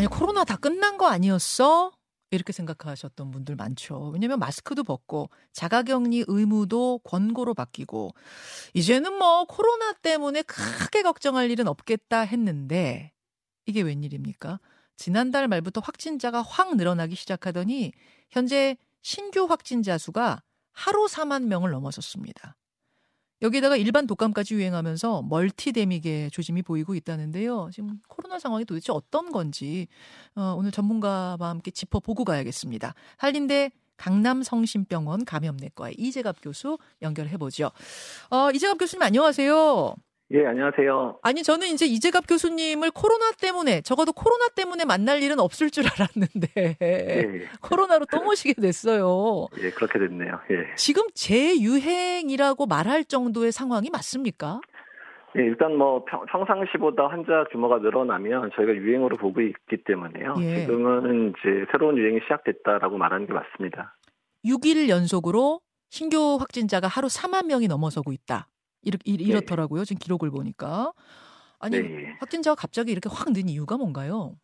아니 코로나 다 끝난 거 아니었어? 이렇게 생각하셨던 분들 많죠. 왜냐면 마스크도 벗고 자가격리 의무도 권고로 바뀌고 이제는 뭐 코로나 때문에 크게 걱정할 일은 없겠다 했는데 이게 웬일입니까? 지난달 말부터 확진자가 확 늘어나기 시작하더니 현재 신규 확진자 수가 하루 4만 명을 넘어섰습니다. 여기다가 일반 독감까지 유행하면서 멀티데믹의 조짐이 보이고 있다는데요. 지금 코로나 상황이 도대체 어떤 건지 어, 오늘 전문가와 함께 짚어보고 가야겠습니다. 한림대 강남성심병원 감염내과의 이재갑 교수 연결해 보죠. 어, 이재갑 교수님 안녕하세요. 예, 안녕하세요. 아니, 저는 이제 이재갑 교수님을 코로나 때문에, 적어도 코로나 때문에 만날 일은 없을 줄 알았는데, 예, 코로나로 또 모시게 됐어요. 예, 그렇게 됐네요. 예. 지금 재유행이라고 말할 정도의 상황이 맞습니까? 예, 일단 뭐 평, 상시보다 환자 규모가 늘어나면 저희가 유행으로 보고 있기 때문에요. 예. 지금은 이제 새로운 유행이 시작됐다라고 말하는 게 맞습니다. 6일 연속으로 신규 확진자가 하루 4만 명이 넘어서고 있다. 이렇게 이렇더라고요. 네. 지금 기록을 보니까. 아니 네. 확진자가 갑자기 이렇게 확 는 이유가 뭔가요?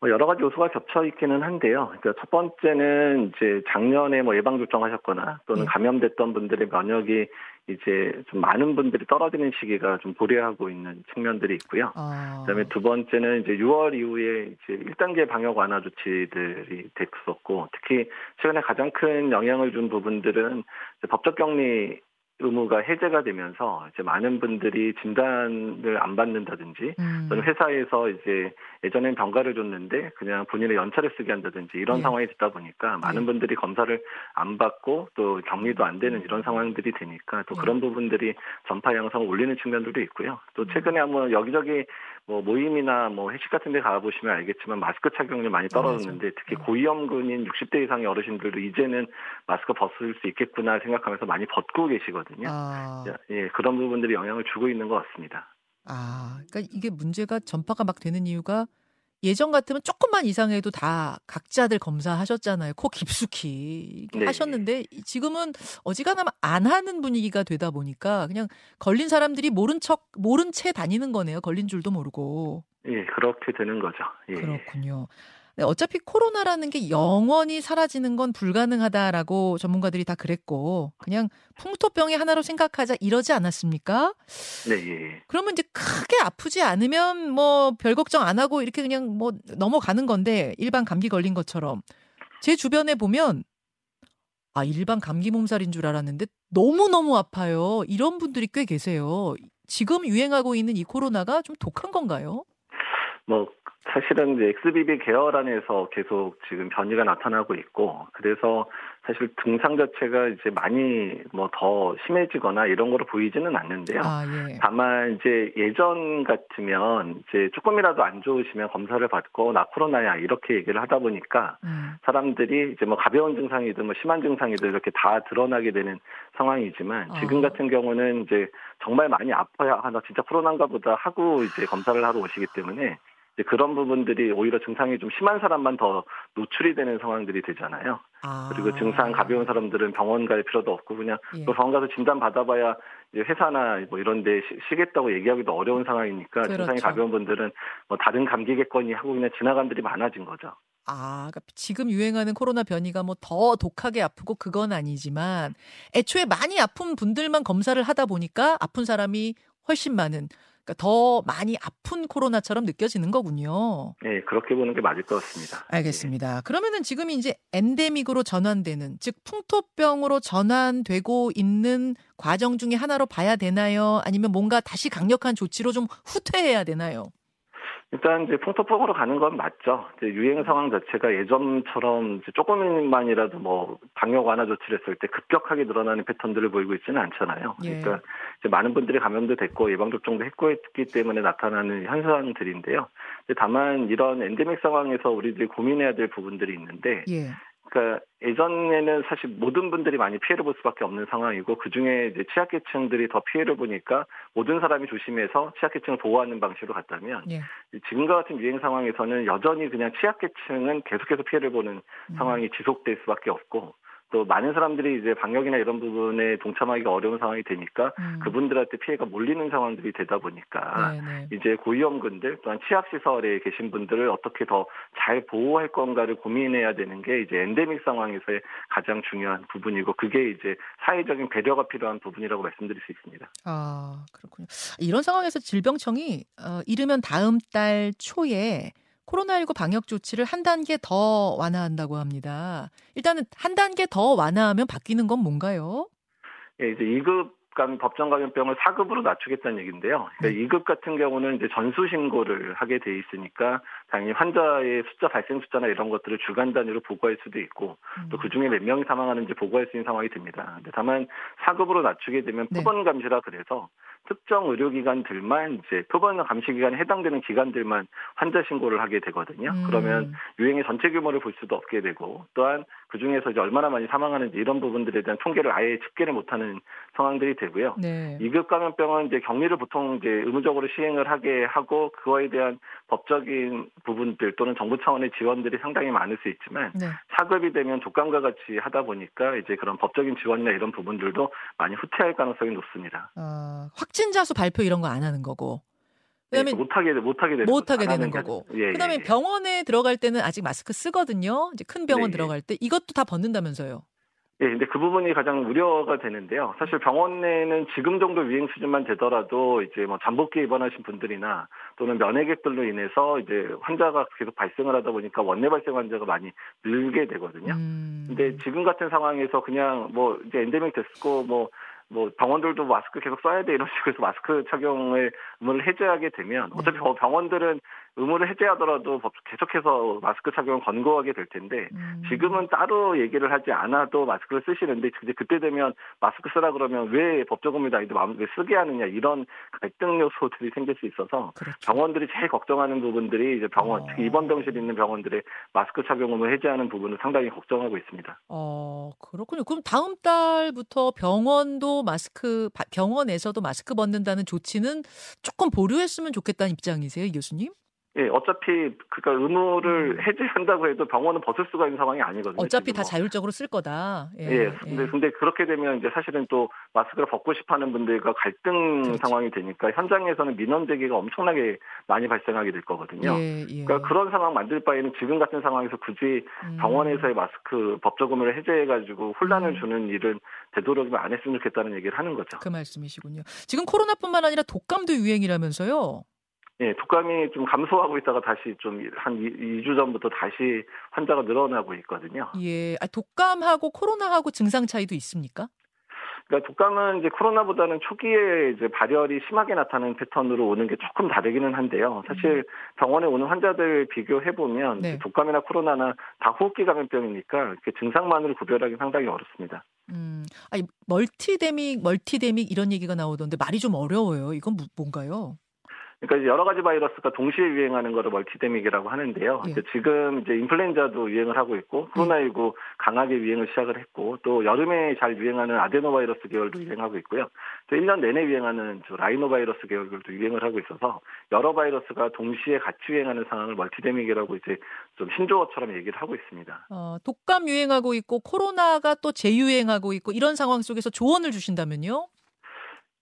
뭐 여러 가지 요소가 겹쳐 있기는 한데요. 그러니까 첫 번째는 이제 작년에 뭐 예방 접종하셨거나 또는 네. 감염됐던 분들의 면역이 이제 좀 많은 분들이 떨어지는 시기가 좀 도래하고 있는 측면들이 있고요. 아. 그다음에 두 번째는 이제 6월 이후에 이제 1단계 방역 완화 조치들이 됐었고 특히 최근에 가장 큰 영향을 준 부분들은 법적 격리 의무가 해제가 되면서 이제 많은 분들이 진단을 안 받는다든지 음. 또는 회사에서 이제 예전엔 병가를 줬는데 그냥 본인의 연차를 쓰게 한다든지 이런 예. 상황이 됐다 보니까 많은 예. 분들이 검사를 안 받고 또 격리도 안 되는 이런 상황들이 되니까 또 예. 그런 부분들이 전파 양상을 올리는 측면들도 있고요. 또 음. 최근에 한번 여기저기 뭐 모임이나 뭐 회식 같은 데 가보시면 알겠지만 마스크 착용률 많이 떨어졌는데 특히 네. 고위험군인 60대 이상의 어르신들도 이제는 마스크 벗을 수 있겠구나 생각하면서 많이 벗고 계시거든요. 아. 예, 그런 부분들이 영향을 주고 있는 것 같습니다. 아, 그러니까 이게 문제가 전파가 막 되는 이유가 예전 같으면 조금만 이상해도 다 각자들 검사하셨잖아요. 코 깊숙이 네. 하셨는데 지금은 어지간하면 안 하는 분위기가 되다 보니까 그냥 걸린 사람들이 모른 척 모른 채 다니는 거네요. 걸린 줄도 모르고. 예, 그렇게 되는 거죠. 예. 그렇군요. 네, 어차피 코로나라는 게 영원히 사라지는 건 불가능하다라고 전문가들이 다 그랬고 그냥 풍토병의 하나로 생각하자 이러지 않았습니까? 네. 예. 그러면 이제 크게 아프지 않으면 뭐 별 걱정 안 하고 이렇게 그냥 뭐 넘어가는 건데 일반 감기 걸린 것처럼 제 주변에 보면 아 일반 감기 몸살인 줄 알았는데 너무 너무 아파요. 이런 분들이 꽤 계세요. 지금 유행하고 있는 이 코로나가 좀 독한 건가요? 뭐 사실은 이제 XBB 계열 안에서 계속 지금 변이가 나타나고 있고 그래서 사실 증상 자체가 이제 많이 뭐 더 심해지거나 이런 거로 보이지는 않는데요. 아, 예. 다만 이제 예전 같으면 이제 조금이라도 안 좋으시면 검사를 받고 나 코로나야 이렇게 얘기를 하다 보니까 음. 사람들이 이제 뭐 가벼운 증상이든 뭐 심한 증상이든 이렇게 다 드러나게 되는 상황이지만 아. 지금 같은 경우는 이제 정말 많이 아파야 하나 진짜 코로나인가 보다 하고 이제 검사를 하러 오시기 때문에 그런 부분들이 오히려 증상이 좀 심한 사람만 더 노출이 되는 상황들이 되잖아요. 아. 그리고 증상 가벼운 사람들은 병원 갈 필요도 없고 그냥 예. 또 병원 가서 진단 받아봐야 회사나 뭐 이런 데 쉬겠다고 얘기하기도 어려운 상황이니까 그렇죠. 증상이 가벼운 분들은 뭐 다른 감기겠거니 하고 그냥 지나간들이 많아진 거죠. 아, 그러니까 지금 유행하는 코로나 변이가 뭐 더 독하게 아프고 그건 아니지만 애초에 많이 아픈 분들만 검사를 하다 보니까 아픈 사람이 훨씬 많은 그러니까 더 많이 아픈 코로나처럼 느껴지는 거군요. 네, 그렇게 보는 게 맞을 것 같습니다. 알겠습니다. 네. 그러면은 지금 이제 엔데믹으로 전환되는 즉 풍토병으로 전환되고 있는 과정 중에 하나로 봐야 되나요? 아니면 뭔가 다시 강력한 조치로 좀 후퇴해야 되나요? 일단 이제 풍토폭으로 가는 건 맞죠. 이제 유행 상황 자체가 예전처럼 조금만이라도 뭐 방역 완화 조치를 했을 때 급격하게 늘어나는 패턴들을 보이고 있지는 않잖아요. 예. 그러니까 이제 많은 분들이 감염도 됐고 예방 접종도 했고 했기 때문에 나타나는 현상들인데요. 다만 이런 엔데믹 상황에서 우리들이 고민해야 될 부분들이 있는데 예. 그러니까 예전에는 사실 모든 분들이 많이 피해를 볼 수밖에 없는 상황이고 그 중에 이제 취약계층들이 더 피해를 보니까 모든 사람이 조심해서 취약계층을 보호하는 방식으로 갔다면 예. 지금과 같은 유행 상황에서는 여전히 그냥 취약계층은 계속해서 피해를 보는 음. 상황이 지속될 수밖에 없고 또 많은 사람들이 이제 방역이나 이런 부분에 동참하기가 어려운 상황이 되니까 음. 그분들한테 피해가 몰리는 상황들이 되다 보니까 네네. 이제 고위험군들 또한 취약시설에 계신 분들을 어떻게 더 잘 보호할 건가를 고민해야 되는 게 이제 엔데믹 상황에서의 가장 중요한 부분이고 그게 이제 사회적인 배려가 필요한 부분이라고 말씀드릴 수 있습니다. 아 그렇군요. 이런 상황에서 질병청이 어, 이르면 다음 달 초에 코로나19 방역 조치를 한 단계 더 완화한다고 합니다. 일단은 한 단계 더 완화하면 바뀌는 건 뭔가요? 예, 이제 2급 감 법정 감염병을 4급으로 낮추겠다는 얘기인데요. 그러니까 네. 2급 같은 경우는 이제 전수 신고를 하게 돼 있으니까 당연히 환자의 숫자 발생 숫자나 이런 것들을 주간 단위로 보고할 수도 있고 음. 또그 중에 몇 명이 사망하는지 보고할 수 있는 상황이 됩니다. 근데 다만 4급으로 낮추게 되면 네. 표본 감시라 그래서 특정 의료기관들만 이제 표본 감시 기간에 해당되는 기관들만 환자 신고를 하게 되거든요. 음. 그러면 유행의 전체 규모를 볼 수도 없게 되고 또한 그 중에서 이제 얼마나 많이 사망하는지 이런 부분들에 대한 통계를 아예 집계를 못하는 상황들이 되고요. 네. 2급 감염병은 이제 격리를 보통 이제 의무적으로 시행을 하게 하고 그거에 대한 법적인 부분들 또는 정부 차원의 지원들이 상당히 많을 수 있지만 네. 4급이 되면 독감과 같이 하다 보니까 이제 그런 법적인 지원이나 이런 부분들도 많이 후퇴할 가능성이 높습니다. 어, 확진자 수 발표 이런 거 안 하는 거고. 그다음에 네, 못하게 못하게 되는 못하게 되는 거고. 예, 그다음에 예, 예. 병원에 들어갈 때는 아직 마스크 쓰거든요. 이제 큰 병원 네, 예. 들어갈 때 이것도 다 벗는다면서요. 예, 근데 그 부분이 가장 우려가 되는데요. 사실 병원 내는 지금 정도 유행 수준만 되더라도 이제 뭐 잠복기 입원하신 분들이나 또는 면회객들로 인해서 이제 환자가 계속 발생을 하다 보니까 원내 발생 환자가 많이 늘게 되거든요. 음. 근데 지금 같은 상황에서 그냥 뭐 이제 엔데믹 됐고 뭐뭐 병원들도 마스크 계속 써야 돼 이런 식으로 해서 마스크 착용을 의무를 해제하게 되면 네. 어차피 병원들은 의무를 해제하더라도 계속해서 마스크 착용을 권고하게 될 텐데 음. 지금은 따로 얘기를 하지 않아도 마스크를 쓰시는데 이제 그때 되면 마스크 쓰라 그러면 왜 법적 의무도 아닌데 왜 쓰게 하느냐 이런 갈등 요소들이 생길 수 있어서 그렇죠. 병원들이 제일 걱정하는 부분들이 이제 병원 어. 특히 입원 병실에 있는 병원들의 마스크 착용 의무 해제하는 부분을 상당히 걱정하고 있습니다. 어 그렇군요. 그럼 다음 달부터 병원도 마스크 병원에서도 마스크 벗는다는 조치는 조금 보류했으면 좋겠다는 입장이세요, 이 교수님? 예, 어차피 그니까 의무를 음. 해제한다고 해도 병원은 벗을 수가 있는 상황이 아니거든요. 어차피 다 뭐. 자율적으로 쓸 거다. 예, 예, 근데 예. 근데 그렇게 되면 이제 사실은 또 마스크를 벗고 싶어하는 분들과 갈등 그렇지. 상황이 되니까 현장에서는 민원 제기가 엄청나게 많이 발생하게 될 거거든요. 예, 예. 그러니까 그런 상황 만들 바에는 지금 같은 상황에서 굳이 음. 병원에서의 마스크 법적 의무를 해제해가지고 혼란을 음. 주는 일은 되도록이면 안 했으면 좋겠다는 얘기를 하는 거죠. 그 말씀이시군요. 지금 코로나뿐만 아니라 독감도 유행이라면서요. 예, 독감이 좀 감소하고 있다가 다시 좀 한 2주 전부터 다시 환자가 늘어나고 있거든요. 예, 아, 독감하고 코로나하고 증상 차이도 있습니까? 그러니까 독감은 이제 코로나보다는 초기에 이제 발열이 심하게 나타나는 패턴으로 오는 게 조금 다르기는 한데요. 사실 음. 병원에 오는 환자들 비교해 보면 네. 독감이나 코로나나 다 호흡기 감염병이니까 증상만으로 구별하기 상당히 어렵습니다. 음, 아니 멀티데믹, 멀티데믹 이런 얘기가 나오던데 말이 좀 어려워요. 이건 뭔가요? 그러니까 여러 가지 바이러스가 동시에 유행하는 거를 multidemic이라고 하는데요. 예. 지금 이제 인플루엔자도 유행을 하고 있고 코로나19 예. 강하게 유행을 시작을 했고 또 여름에 잘 유행하는 아데노바이러스 계열도 유행하고 있고요. 또 1년 내내 유행하는 라이노바이러스 계열들도 유행을 하고 있어서 여러 바이러스가 동시에 같이 유행하는 상황을 multidemic이라고 이제 좀 신조어처럼 얘기를 하고 있습니다. 어, 독감 유행하고 있고 코로나가 또 재유행하고 있고 이런 상황 속에서 조언을 주신다면요?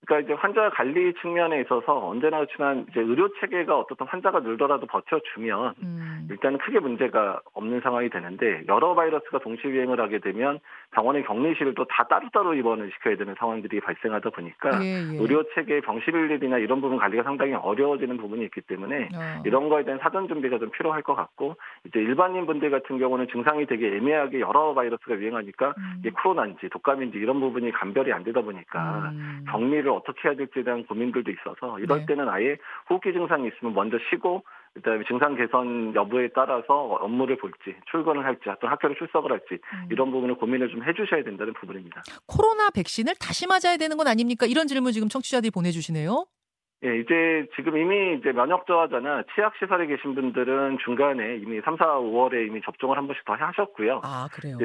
그러니까 이제 환자 관리 측면에 있어서 언제나 그렇지만 이제 의료 체계가 어떻든 환자가 늘더라도 버텨주면 음. 일단은 크게 문제가 없는 상황이 되는데 여러 바이러스가 동시 유행을 하게 되면 병원의 격리실을 또 다 따로따로 입원을 시켜야 되는 상황들이 발생하다 보니까 예, 예. 의료 체계 병실 일이나 이런 부분 관리가 상당히 어려워지는 부분이 있기 때문에 어. 이런 거에 대한 사전 준비가 좀 필요할 것 같고 이제 일반인 분들 같은 경우는 증상이 되게 애매하게 여러 바이러스가 유행하니까 음. 이게 코로나인지 독감인지 이런 부분이 감별이 안 되다 보니까 음. 격리를 어떻게 해야 될지에 대한 고민들도 있어서 이럴 네. 때는 아예 호흡기 증상이 있으면 먼저 쉬고 그다음에 증상 개선 여부에 따라서 업무를 볼지 출근을 할지 또 학교를 출석을 할지 음. 이런 부분을 고민을 좀 해주셔야 된다는 부분입니다. 코로나 백신을 다시 맞아야 되는 건 아닙니까? 이런 질문 지금 청취자들이 보내주시네요. 예, 이제 지금 이미 이제 면역 저하자나 치약 시설에 계신 분들은 중간에 이미 3, 4, 5월에 이미 접종을 한 번씩 더 하셨고요. 아, 그래요?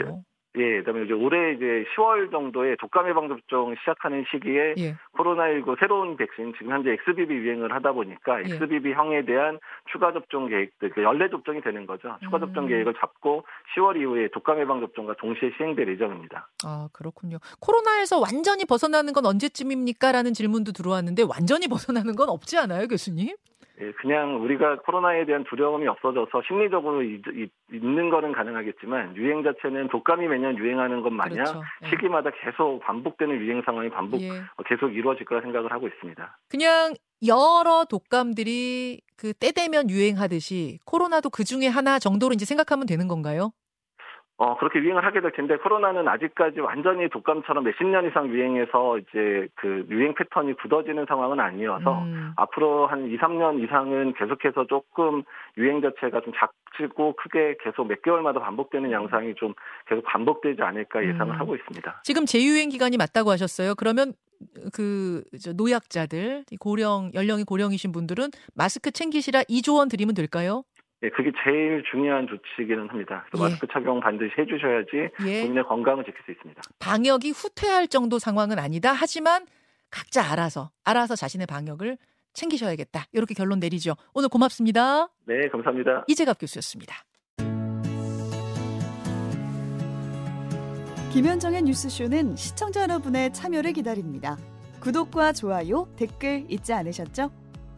예, 예, 그다음에 이제 올해 이제 10월 정도에 독감 예방 접종 시작하는 시기에 예. 코로나19 새로운 백신 지금 현재 XBB 유행을 하다 보니까 예. XBB형에 대한 추가 접종 계획들 그 연례 접종이 되는 거죠. 추가 접종 음. 계획을 잡고 10월 이후에 독감 예방 접종과 동시에 시행될 예정입니다. 아 그렇군요. 코로나에서 완전히 벗어나는 건 언제쯤입니까?라는 질문도 들어왔는데 완전히 벗어나는 건 없지 않아요, 교수님? 예, 그냥 우리가 코로나에 대한 두려움이 없어져서 심리적으로 있는 거는 가능하겠지만 유행 자체는 독감이 매년 유행하는 것 마냥 그렇죠. 예. 시기마다 계속 반복되는 유행 상황이 반복 예. 어, 계속 이루어질 거라 생각을 하고 있습니다. 그냥 여러 독감들이 그 때 되면 유행하듯이 코로나도 그 중에 하나 정도로 이제 생각하면 되는 건가요? 어, 그렇게 유행을 하게 될 텐데, 코로나는 아직까지 완전히 독감처럼 몇십 년 이상 유행해서 이제 그 유행 패턴이 굳어지는 상황은 아니어서, 음. 앞으로 한 2, 3년 이상은 계속해서 조금 유행 자체가 좀 작지고 크게 계속 몇 개월마다 반복되는 양상이 좀 계속 반복되지 않을까 예상을 음. 하고 있습니다. 지금 재유행 기간이 맞다고 하셨어요. 그러면 그 노약자들, 고령, 연령이 고령이신 분들은 마스크 챙기시라 2조 원 드리면 될까요? 예, 그게 제일 중요한 조치기는 합니다. 예. 마스크 착용 반드시 해주셔야지 예. 본인의 건강을 지킬 수 있습니다. 방역이 후퇴할 정도 상황은 아니다. 하지만 각자 알아서 알아서 자신의 방역을 챙기셔야겠다. 이렇게 결론 내리죠. 오늘 고맙습니다. 네, 감사합니다. 이재갑 교수였습니다. 김현정의 뉴스쇼는 시청자 여러분의 참여를 기다립니다. 구독과 좋아요, 댓글 잊지 않으셨죠?